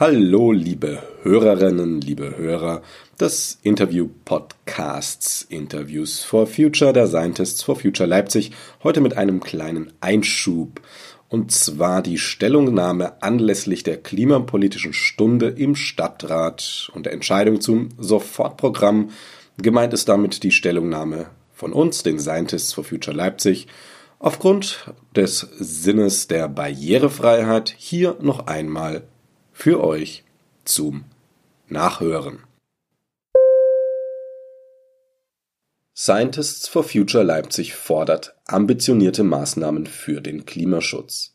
Hallo, liebe Hörerinnen, liebe Hörer des Interview-Podcasts Interviews for Future der Scientists for Future Leipzig. Heute mit einem kleinen Einschub. Und zwar die Stellungnahme anlässlich der klimapolitischen Stunde im Stadtrat und der Entscheidung zum Sofortprogramm. Gemeint ist damit die Stellungnahme von uns, den Scientists for Future Leipzig, aufgrund des Sinnes der Barrierefreiheit hier noch einmal für euch zum Nachhören. Scientists for Future Leipzig fordert ambitionierte Maßnahmen für den Klimaschutz.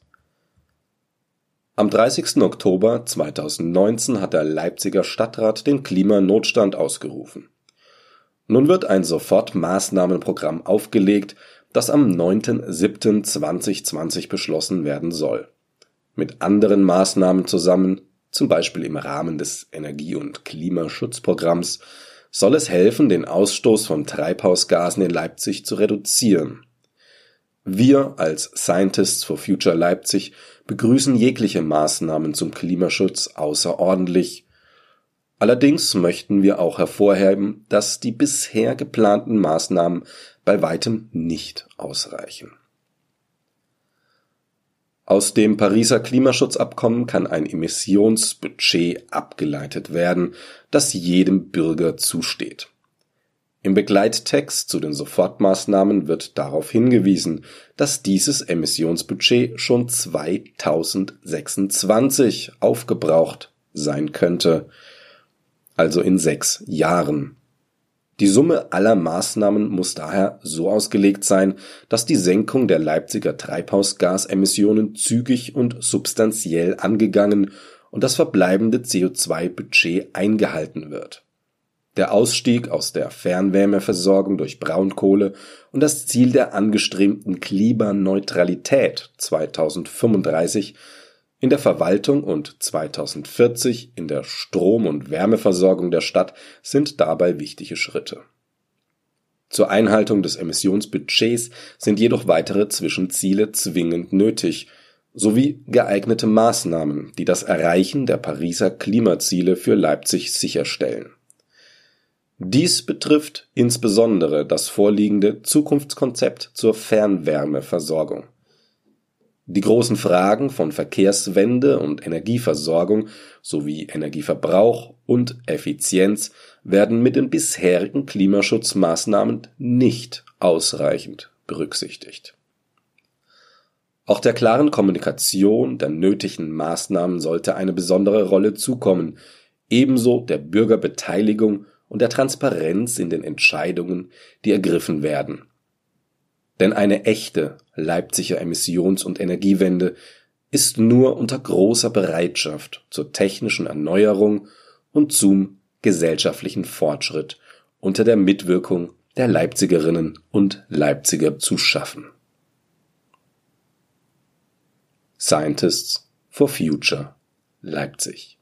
Am 30. Oktober 2019 hat der Leipziger Stadtrat den Klimanotstand ausgerufen. Nun wird ein Sofortmaßnahmenprogramm aufgelegt, das am 9.7.2020 beschlossen werden soll. Mit anderen Maßnahmen zusammen zum Beispiel im Rahmen des Energie- und Klimaschutzprogramms, soll es helfen, den Ausstoß von Treibhausgasen in Leipzig zu reduzieren. Wir als Scientists for Future Leipzig begrüßen jegliche Maßnahmen zum Klimaschutz außerordentlich. Allerdings möchten wir auch hervorheben, dass die bisher geplanten Maßnahmen bei weitem nicht ausreichen. Aus dem Pariser Klimaschutzabkommen kann ein Emissionsbudget abgeleitet werden, das jedem Bürger zusteht. Im Begleittext zu den Sofortmaßnahmen wird darauf hingewiesen, dass dieses Emissionsbudget schon 2026 aufgebraucht sein könnte, also in sechs Jahren. Die Summe aller Maßnahmen muss daher so ausgelegt sein, dass die Senkung der Leipziger Treibhausgasemissionen zügig und substanziell angegangen und das verbleibende CO2-Budget eingehalten wird. Der Ausstieg aus der Fernwärmeversorgung durch Braunkohle und das Ziel der angestrebten Klimaneutralität 2035 in der Verwaltung und 2040 in der Strom- und Wärmeversorgung der Stadt sind dabei wichtige Schritte. Zur Einhaltung des Emissionsbudgets sind jedoch weitere Zwischenziele zwingend nötig, sowie geeignete Maßnahmen, die das Erreichen der Pariser Klimaziele für Leipzig sicherstellen. Dies betrifft insbesondere das vorliegende Zukunftskonzept zur Fernwärmeversorgung. Die großen Fragen von Verkehrswende und Energieversorgung sowie Energieverbrauch und Effizienz werden mit den bisherigen Klimaschutzmaßnahmen nicht ausreichend berücksichtigt. Auch der klaren Kommunikation der nötigen Maßnahmen sollte eine besondere Rolle zukommen, ebenso der Bürgerbeteiligung und der Transparenz in den Entscheidungen, die ergriffen werden denn eine echte Leipziger Emissions- und Energiewende ist nur unter großer Bereitschaft zur technischen Erneuerung und zum gesellschaftlichen Fortschritt unter der Mitwirkung der Leipzigerinnen und Leipziger zu schaffen. Scientists for Future Leipzig